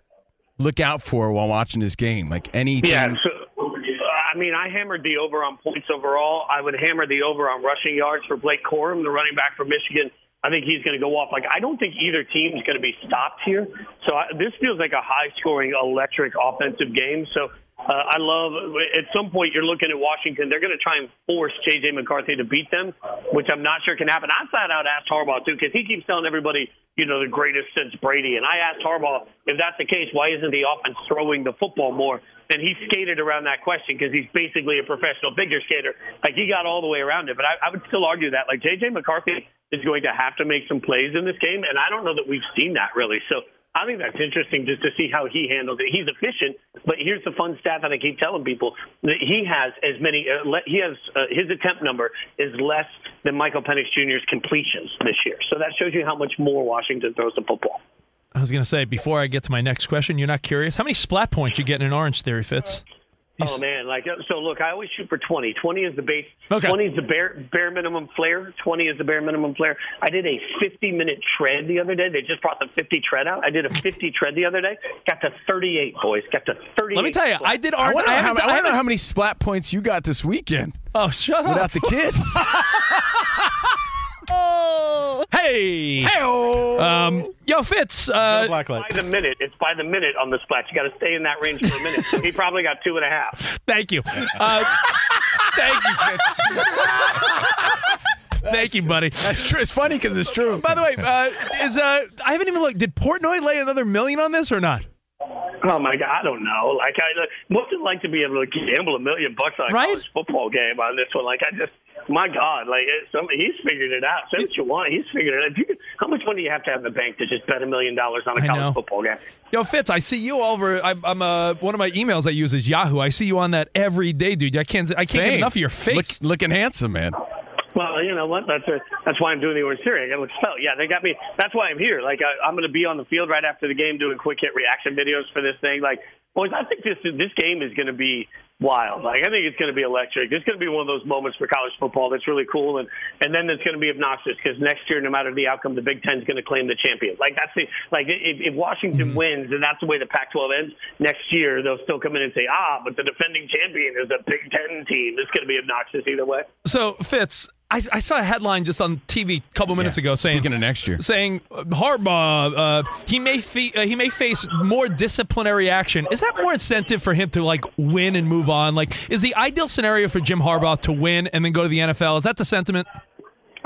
look out for while watching this game? Like anything? Yeah. So, I mean, I hammered the over on points overall. I would hammer the over on rushing yards for Blake Corum, the running back for Michigan. I think he's going to go off. Like I don't think either team is going to be stopped here. So I, this feels like a high-scoring, electric offensive game. So uh, I love. At some point, you're looking at Washington. They're going to try and force J.J. McCarthy to beat them, which I'm not sure can happen. I flat out asked Harbaugh too because he keeps telling everybody, you know, the greatest since Brady. And I asked Harbaugh if that's the case, why isn't the offense throwing the football more? And he skated around that question because he's basically a professional figure skater. Like he got all the way around it. But I, I would still argue that like J.J. McCarthy is going to have to make some plays in this game, and I don't know that we've seen that really. So I think that's interesting just to see how he handles it. He's efficient, but here's the fun stat that I keep telling people: that he has as many. Uh, le- he has uh, his attempt number is less than Michael Penix Jr.'s completions this year. So that shows you how much more Washington throws the football. I was going to say before I get to my next question, you're not curious how many splat points you get in an Orange Theory Fitz? Oh man, like uh, so. Look, I always shoot for twenty. Twenty is the base. Okay. Twenty is the bare bare minimum flare. Twenty is the bare minimum flare. I did a fifty minute tread the other day. They just brought the fifty tread out. I did a fifty <laughs> tread the other day. Got to thirty eight, boys. Got to thirty. Let me tell you, I did I Orange. wonder, I how, haven't- I I wonder how many splat points you got this weekend. Oh, shut Without up. Without the kids. <laughs> oh. Hey. Hey. Um. Yo, Fitz. Uh, by the minute. It's by the minute on the splat. You got to stay in that range for a minute. <laughs> he probably got two and a half. Thank you. Uh, thank you, Fitz. <laughs> Thank you, buddy. That's true. It's funny because it's true. By the way, uh, is uh, I haven't even looked. Did Portnoy lay another million on this or not? Oh my God, I don't know. Like I, what's it like to be able to gamble a million bucks on a Right? college football game on this one? Like I just, my God, like it's some, he's figured it out. Say what you want, he's figured it out. If you could, how much money do you have to have in the bank to just bet a million dollars on a I college know. football game? Yo, Fitz, I see you all over. I'm, I'm uh, one of my emails I use is Yahoo. I see you on that every day, dude. I can't. I can't get enough of your face. Look, looking handsome, man. Well, you know what? That's a, that's why I'm doing the Orange Theory. I got to look spell. Yeah, they got me. That's why I'm here. Like I, I'm going to be on the field right after the game doing quick hit reaction videos for this thing. Like Boys, I think this this game is going to be wild. Like I think it's going to be electric. It's going to be one of those moments for college football that's really cool, and and then it's going to be obnoxious because next year, no matter the outcome, the Big Ten is going to claim the champion. Like that's the like if, if Washington wins and that's the way the Pac-12 ends next year, they'll still come in and say, ah, but the defending champion is a Big Ten team. It's going to be obnoxious either way. So Fitz, I, I saw a headline just on TV a couple minutes ago saying Speaking of next year. saying Harbaugh uh, he may fe- uh, he may face more disciplinary action. Is that more incentive for him to like win and move on? Like, is the ideal scenario for Jim Harbaugh to win and then go to the NFL? Is that the sentiment?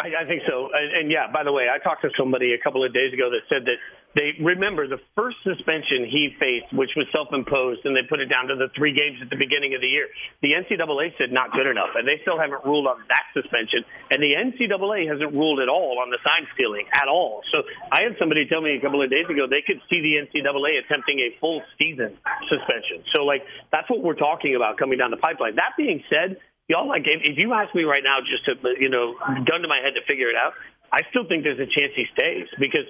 I, I think so. And, and yeah, by the way, I talked to somebody a couple of days ago that said that they remember the first suspension he faced, which was self-imposed, and they put it down to the three games at the beginning of the year. The NCAA said not good enough, and they still haven't ruled on that suspension. And the NCAA hasn't ruled at all on the sign stealing at all. So I had somebody tell me a couple of days ago they could see the NCAA attempting a full season suspension. So like that's what we're talking about coming down the pipeline. That being said, y'all like if, if you ask me right now just to you know gun to my head to figure it out i still think there's a chance he stays because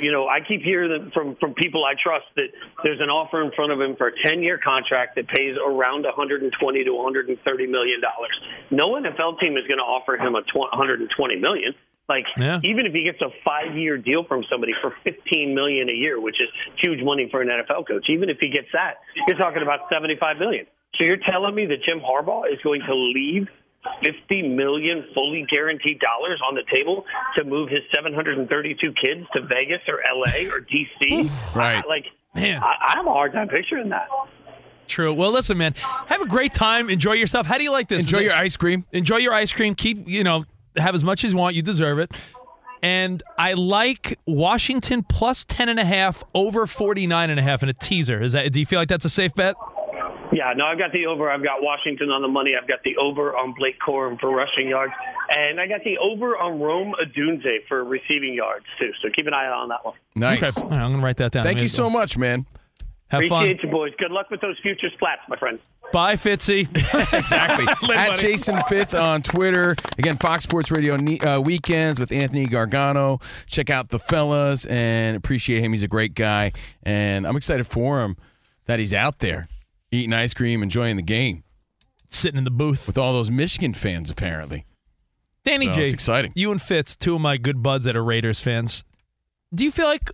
you know i keep hearing from from people i trust that there's an offer in front of him for a 10 year contract that pays around 120 to 130 million dollars. No nfl team is going to offer him a tw- 120 million. Like Yeah. even if he gets a five year deal from somebody for 15 million a year which is huge money for an nfl coach even if he gets that you're talking about 75 million so you're telling me that Jim Harbaugh is going to leave 50 million fully guaranteed dollars on the table to move his 732 kids to Vegas or LA or DC? Right. I- like, Man. I, I have a hard time picturing that. True. Well, listen, man, have a great time. Enjoy yourself. How do you like this? Enjoy your ice cream. Enjoy your ice cream. Keep, you know, have as much as you want. You deserve it. And I like Washington plus 10 and a half over 49 and a half in a teaser. Is that do you feel like that's a safe bet? Yeah, no, I've got the over. I've got Washington on the money. I've got the over on Blake Corum for rushing yards. And I got the over on Rome Odunze for receiving yards, too. So keep an eye out on that one. Nice. Okay. All right, I'm going to write that down. Thank you so much, man. Have fun. You, boys. Good luck with those future splats, my friend. Bye, Fitzy. <laughs> exactly. <laughs> At buddy. Jason Fitz on Twitter. Again, Fox Sports Radio ne- uh, weekends with Anthony Gargano. Check out the fellas and appreciate him. He's a great guy, and I'm excited for him that he's out there eating ice cream, enjoying the game, Sitting in the booth. with all those Michigan fans. Apparently, Danny So J. it's exciting. You and Fitz, two of my good buds that are Raiders fans. Do you feel like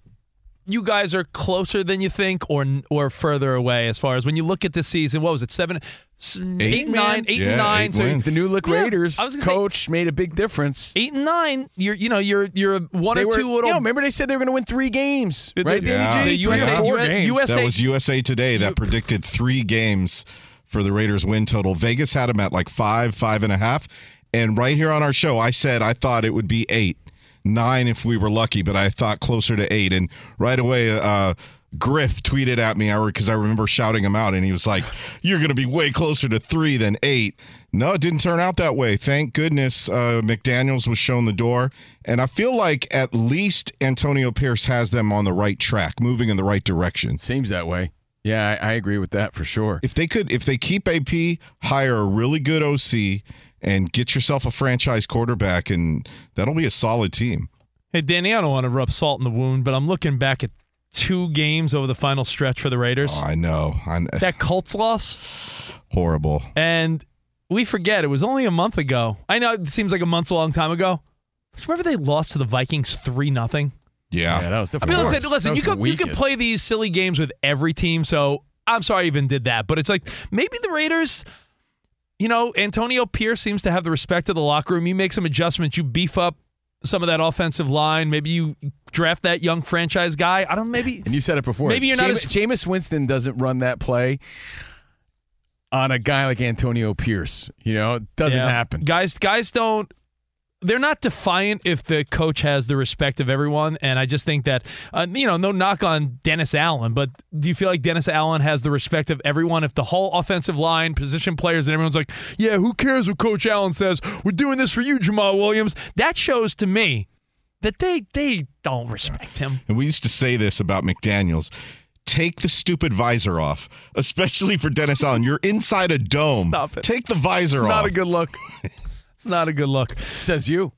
you guys are closer than you think, or or further away as far as when you look at this season? What was it? Seven, s- eight, and nine, eight Yeah, and nine. eight so wins. the new look Yeah, Raiders I say- coach made a big difference. eight and nine. You're you know you're you're one They or were, two little. yeah, remember they said they were going to win three games, The- right? the- Yeah. The Three or USA four US games. USA That was USA Today that predicted three games for the Raiders win total. Vegas had them at like five, five and a half. And right here on our show, I said I thought it would be eight, nine if we were lucky, but I thought closer to eight. And right away, uh, Griff tweeted at me because I remember shouting him out, and he was like, "You're going to be way closer to three than eight. No, it didn't turn out that way. Thank goodness uh, McDaniel's was shown the door, and I feel like at least Antonio Pierce has them on the right track, moving in the right direction. Seems that way. Yeah, I, I agree with that for sure. If they could, if they keep AP, hire a really good OC, and get yourself a franchise quarterback, and that'll be a solid team. Hey, Danny, I don't want to rub salt in the wound, but I'm looking back at two games over the final stretch for the Raiders. Oh, I know, I kn- that Colts loss, horrible. and we forget it was only a month ago. I know it seems like a month's a long time ago. But remember they lost to the Vikings three nothing. Yeah, Yeah, that was I definitely mean, listen, listen you can you could weakest. play these silly games with every team. So I'm sorry I even did that, but it's like maybe the Raiders. You know, Antonio Pierce seems to have the respect of the locker room. You make some adjustments. You beef up some of that offensive line. Maybe you draft that young franchise guy. I don't. Maybe And you said it before. Maybe you're not Jameis, as- Jameis Winston doesn't run that play on a guy like Antonio Pierce. You know, it doesn't Yeah. happen. Guys, guys don't. They're not defiant if the coach has the respect of everyone, and I just think that uh, you know, no knock on Dennis Allen, but do you feel like Dennis Allen has the respect of everyone? If the whole offensive line, position players, and everyone's like, "Yeah, who cares what Coach Allen says? We're doing this for you, Jamaal Williams." That shows to me that they they don't respect him. And we used to say this about McDaniels. Take the stupid visor off, especially for Dennis Allen. You're inside a dome. Stop it. Take the visor It's off. not a good look. <laughs> It's not a good look. Says you.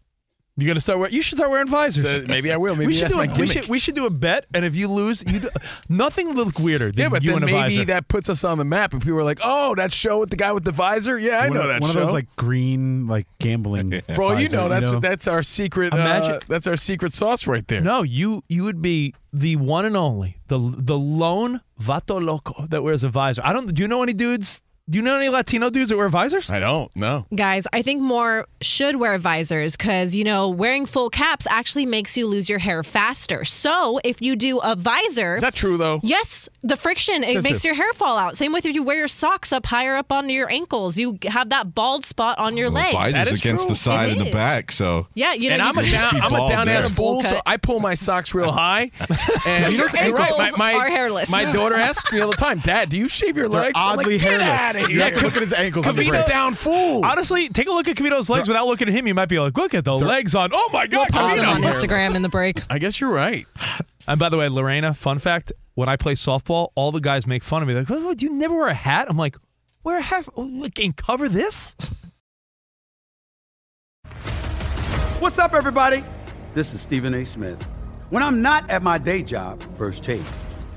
You're gonna start. Wear, you should start wearing visors. So maybe I will. Maybe we should that's do my a, we gimmick. should we should do a bet, and if you lose, you do, nothing will look weirder than Yeah, but you then in a maybe visor. that puts us on the map, and people are like, "Oh, that show with the guy with the visor." Yeah, I one know of, that one show. of those like green like gambling. <laughs> For all you know, that's that's our secret. Imagine- uh, that's our secret sauce right there. No, you you would be the one and only, the the lone vato loco that wears a visor. I don't. Do you know any dudes? Do you know any Latino dudes that wear visors? I don't. No. Guys, I think more should wear visors because, you know, wearing full caps actually makes you lose your hair faster. So if you do a visor. Is that true, though? Yes, the friction, it Says makes who? your hair fall out. Same with if you wear your socks up higher up onto your ankles. You have that bald spot on your Well, legs. visor's against the side It and the back, so Yeah, you know, and you I'm a down, I'm a down ass there. fool, so. I pull my socks real <laughs> high. And <laughs> Your you're right. ankles My, my, are hairless. My daughter asks me all the time, "Dad, do you shave your They're legs?" I'm like, oddly Get hairless. Out of You here! have to look at his ankles on Kavita down fool. Honestly, take a look at Covino's legs without looking at him. You might be like, look at the legs on. Oh my We'll God, post them Camino. on Instagram in the break. I guess you're right. And by the way, Lorena, fun fact: when I play softball, all the guys make fun of me. Like, "Oh, do you never wear a hat? I'm like, wear a hat like, and cover this. What's up, everybody? This is Stephen A. Smith. When I'm not at my day job, First Take,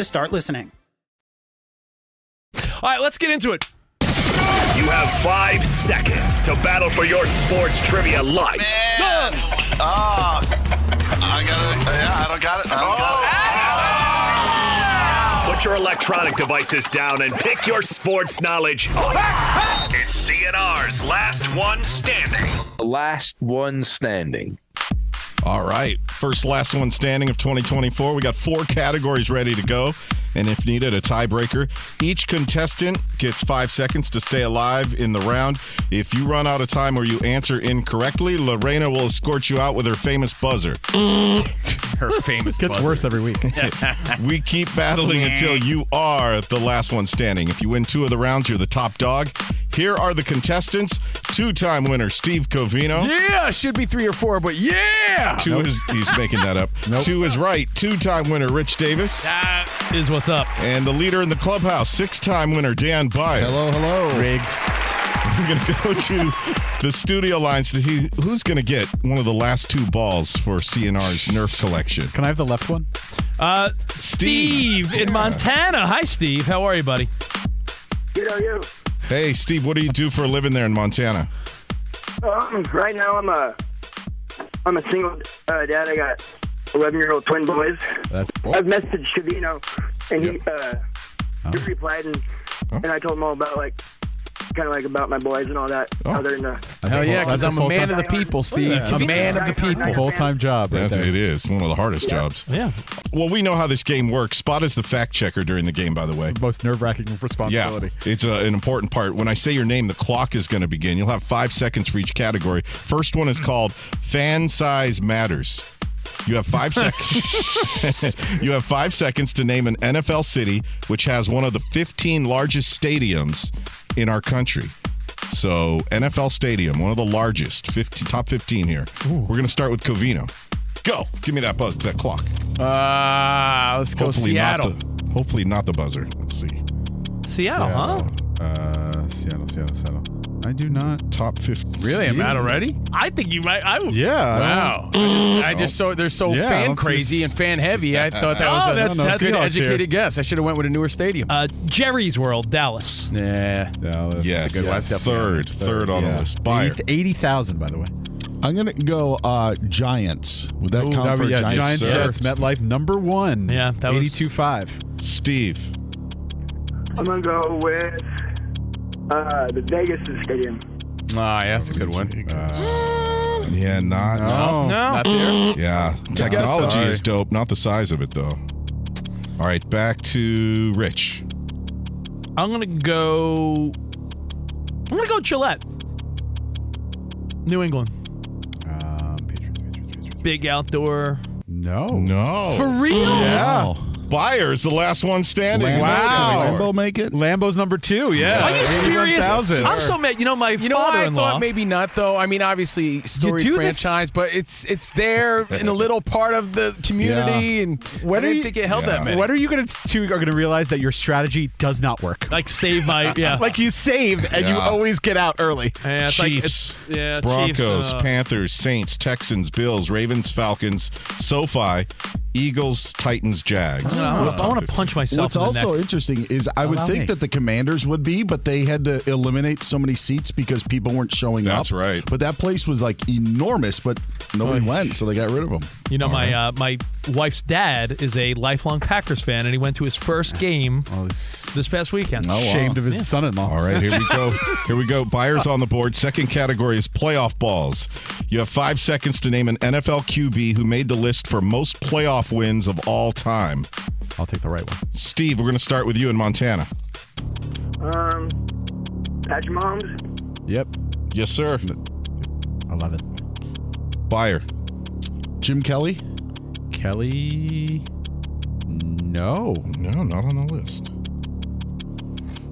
to start listening. All right, let's get into it. You have five seconds to battle for your sports trivia life. Man. Oh, I got it. Yeah, I don't got it. I don't got it. Put your electronic devices down and pick your sports knowledge up. It's CNR's last one standing. Last one standing. All right. First, last one standing of 2024. We got four categories ready to go. And if needed, a tiebreaker. Each contestant gets five seconds to stay alive in the round. If you run out of time or you answer incorrectly, Lorena will escort you out with her famous buzzer. Her famous buzzer. Gets buzzer. worse every week. <laughs> we keep battling until you are the last one standing. If you win two of the rounds, you're the top dog. Here are the contestants. Two-time winner Steve Covino. Yeah, should be three or four, but yeah. Two is he's making that up. <laughs> Two is right. Two-time winner Rich Davis. That is what's up. And the leader in the clubhouse, six-time winner Dan Beyer. Hello, hello. Rigged. We're gonna go <laughs> to the studio lines to see who's gonna get one of the last two balls for CNR's Nerf collection. Can I have the left one? Uh, Steve in Montana. Hi, Steve. How are you, buddy? Good are you? Hey, Steve, what do you do for a living there in Montana? Um, right now, I'm a I'm a single uh, dad. I got 11 year old twin boys. That's I've messaged Trevino, and he uh, he replied, and and I told him all about like kind of like about my boys and all that. Oh. Other than the Hell yeah, because That's a I'm a man of the people, Steve. A man of the people. Full time job. Right That's, there. it is one of the hardest jobs. Yeah. Well, we know how this game works. Spot is the fact checker during the game, by the way. Most nerve wracking responsibility. Yeah, responsibility. it's uh an important part. When I say your name, the clock is going to begin. You'll have five seconds for each category. First one is called Fan Size Matters. You have five seconds. <laughs> <laughs> you have five seconds to name an NFL city which has one of the 15 largest stadiums in our country. So NFL Stadium, one of the largest, 15, top 15 here. We're going to start with Covino. Go. Give me that buzz, that clock. Ah, let's go hopefully Seattle. Not the, hopefully not the buzzer. Let's see. Seattle, huh? Uh, Seattle, Seattle, Seattle. I do not. Top 50. Really? I'm out already? I think you might. I would. Yeah. Wow. I just, I just saw they're so Yeah, I fan don't see crazy and fan heavy. I <laughs> thought that was Oh, a, that- no, that's a good Seahawks here. educated guess. I should have went with a newer stadium. Uh, Jerry's World, Dallas. yeah. Dallas. Yes. good one. That's Third. Third on yeah. the list. Beyer. 80,000, by the way. I'm gonna go uh, Giants. Would that Ooh, count that for yeah, Giants? Giants, sir. Jets, MetLife, number one. Yeah, that was- 82.5. Steve. I'm gonna go with uh, the Vegas Stadium. Ah, yeah, that's a good one. Yeah, not. Oh. No, not there. Yeah. Technology is dope, not the size of it, though. All right, back to Rich. I'm gonna go. I'm gonna go Gillette. New England. Um, Patriots, Patriots, Patriots. Big outdoor. No. No. For real? Yeah. Beyer's the last one standing. Lambeau, Wow. Did Lambeau make it? Lambeau's number two. Yeah. Are you serious? 81,000. I'm so mad. You know, my You know I father-in-law. thought? Maybe not though. I mean, obviously, story do this- franchise, but it's it's there in a little part of the community, and When I didn't you- think it held Yeah. that many. When are you going to two are going to realize that your strategy does not work? like save my <laughs> yeah. Like you save and you always get out early. Yeah, it's like- Chiefs, it's- yeah, Broncos, Chiefs, uh, Panthers, Saints, Texans, Bills, Ravens, Falcons, SoFi, Eagles, Titans, Jags. I want to punch myself. What's in the also neck. interesting is I would Allow think me. that the Commanders would be, but they had to eliminate so many seats because people weren't showing up. That's right. But that place was like enormous, but nobody went, so they got rid of them. You know, my uh, my wife's dad is a lifelong Packers fan, and he went to his first game I was this past weekend. Oh, wow. ashamed of his son-in-law. All right, here we go. Here we go. Beyers on the board. Second category is playoff balls. You have five seconds to name an NFL QB who made the list for most playoff wins of all time. I'll take the right one. Steve, we're going to start with you in Montana. Um, Patrick Mahomes. Yep. Yes, sir. 11. Beyer. Jim Kelly? Kelly. No. No, not on the list.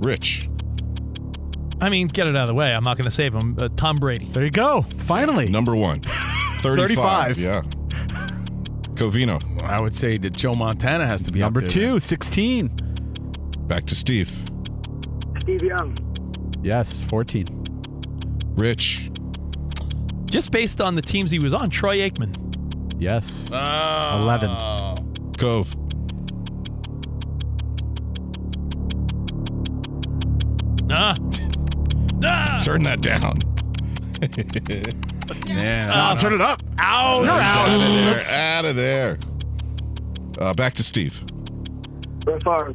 Rich. I mean, get it out of the way. I'm not going to save him. Uh, Tom Brady. There you go. Finally. Number one. <laughs> 35. 35. Yeah. Covino. I would say that Joe Montana has to be Number up there. two, 16. Back to Steve. Steve Young. Yes, 14. Rich. Just based on the teams he was on, Troy Aikman. Yes. Oh. 11. Cove. Ah. Ah. Turn that down. <laughs> Yeah. I'll turn it up. Ouch. You're Out of there. out. Out of there. Uh, back to Steve. Brett Favre.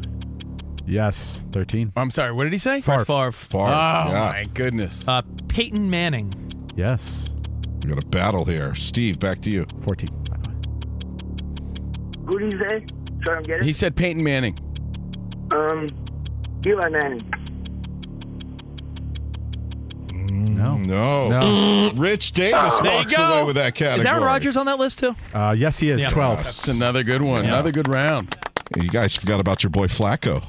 Yes, 13. I'm sorry. What did he say? Favre. Favre. Favre. Oh yeah. my goodness. Uh, Peyton Manning. Yes, We got a battle here. Steve, back to you. 14. by the way. Who did he say? Sorry, I'm getting. He said Peyton Manning. Um, Eli Manning. No. No. No. Rich Davis There you walks go. away with that category. Is Aaron Rodgers on that list too? Uh, yes, he is. Yeah. 12. That's another good one. Another good round. You guys forgot about your boy Flacco.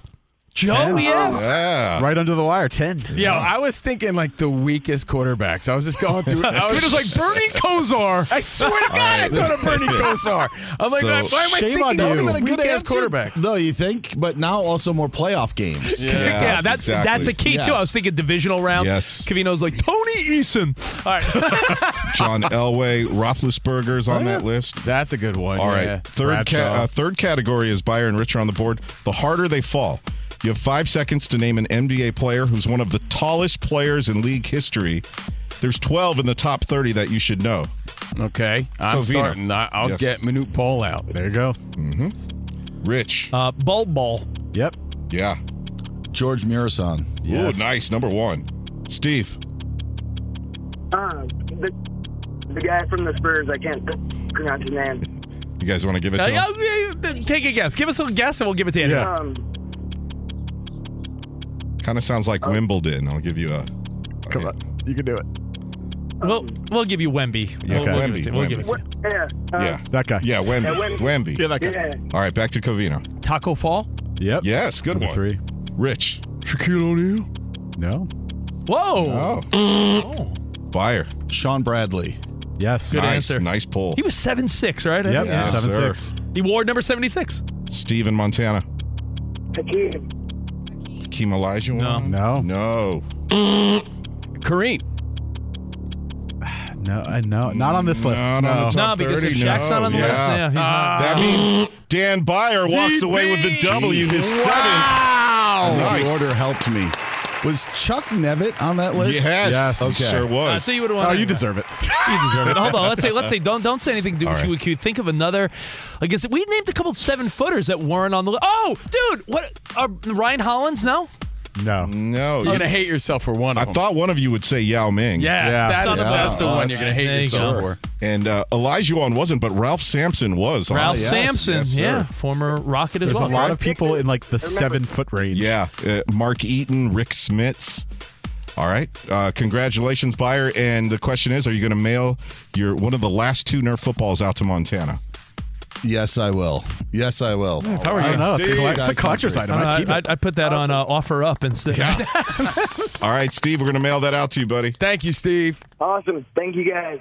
Joe, Ten. yeah. Yeah. Right under the wire, 10. Yo, I was thinking like the weakest quarterbacks. I was just going through. I was <laughs> just like Bernie Kosar. I swear to God, I thought of Bernie <laughs> Kosar. I'm like, So- why am I Shame thinking on all you. these Been a good ass answer, quarterbacks? though you think, but now also more playoff games. Yeah, Yeah, that's exactly. that's a key too. I was thinking divisional round. Yes. Covino's like Tony Eason. All right. <laughs> John Elway, Roethlisberger's on that list. That's a good one. All right. yeah. Third ca- uh, third category is Beyer and Rich are on the board. The harder they fall. You have five seconds to name an NBA player who's one of the tallest players in league history. There's 12 in the top 30 that you should know. okay, I'm Covino. starting. I, I'll Yes. get Manute Bol out. There you go. Rich. Uh, Bol Bol. Yep. Yeah. George Muresan. Ooh, nice. Number one. Steve. Uh, the, the guy from the Spurs, I can't pronounce his name. You guys want to give it Uh, to yeah, him? yeah, take a guess. Give us a guess, and we'll give it to Andy. Um, Kind of sounds like Wimbledon. I'll give you a. Come on, you can do it. We'll we'll give you Wemby. Yeah, We'll, we'll give Wemby, it to you. We'll give it to you. yeah. Uh, Yeah, that guy. Yeah, Wemby. Yeah, Wemby. Wemby. Yeah, that guy. Yeah. All right, back to Covino. Taco Fall. Yep. Yes, good Number one. three. Rich. Shaquille O'Neal. No. Whoa. Oh. Fire. Shawn Bradley. Yes. Good nice, answer. nice pull. He was seven six, right? Yep. Yeah, seven sir. six. He wore number seventy six. Steve in Montana. Hakeem. Keem Elijah. No. No. No. Kareem. <sighs> No. I no. Not on this list. Not no. on the No, top because 30, if Shaq's no, not on the list, yeah, he's ah. not. that means Dan Beyer walks away with the W, his seventh. The Nice. order helped me. Was Chuck Nevitt on that list? Yes, Yes. okay. sure I was. tell you what I Oh, you deserve it. <laughs> You deserve it. Hold on. Let's say. Let's say. Don't don't say anything. Do All you right. would Think of another. I guess we named a couple seven footers that weren't on the list. Oh, dude, what? Are Ryan Hollins? No. No. No, You're gonna hate yourself for one of I them. thought one of you would say Yao Ming. yeah, Yeah. that's, Son of a- that's the Oh, one you're gonna hate there yourself go. for. And uh, Olajuwon wasn't, but Ralph Sampson was. huh? Ralph yes, Sampson. yes, sir. yeah, former Rocket as There's well. a lot of people in like the seven foot range. Yeah, uh, Mark Eaton, Rick Smits. All right, uh, congratulations, Beyer. And the question is, are you going to mail your one of the last two Nerf footballs out to Montana? Yes, I will. Yes, I will. if I were you. don't know. It's a, Steve. collect- it's a collector's item. Uh, I'd keep I, it. I, put that on uh, offer up instead. <laughs> All right, Steve, we're going to mail that out to you, buddy. Thank you, Steve. Awesome. Thank you guys.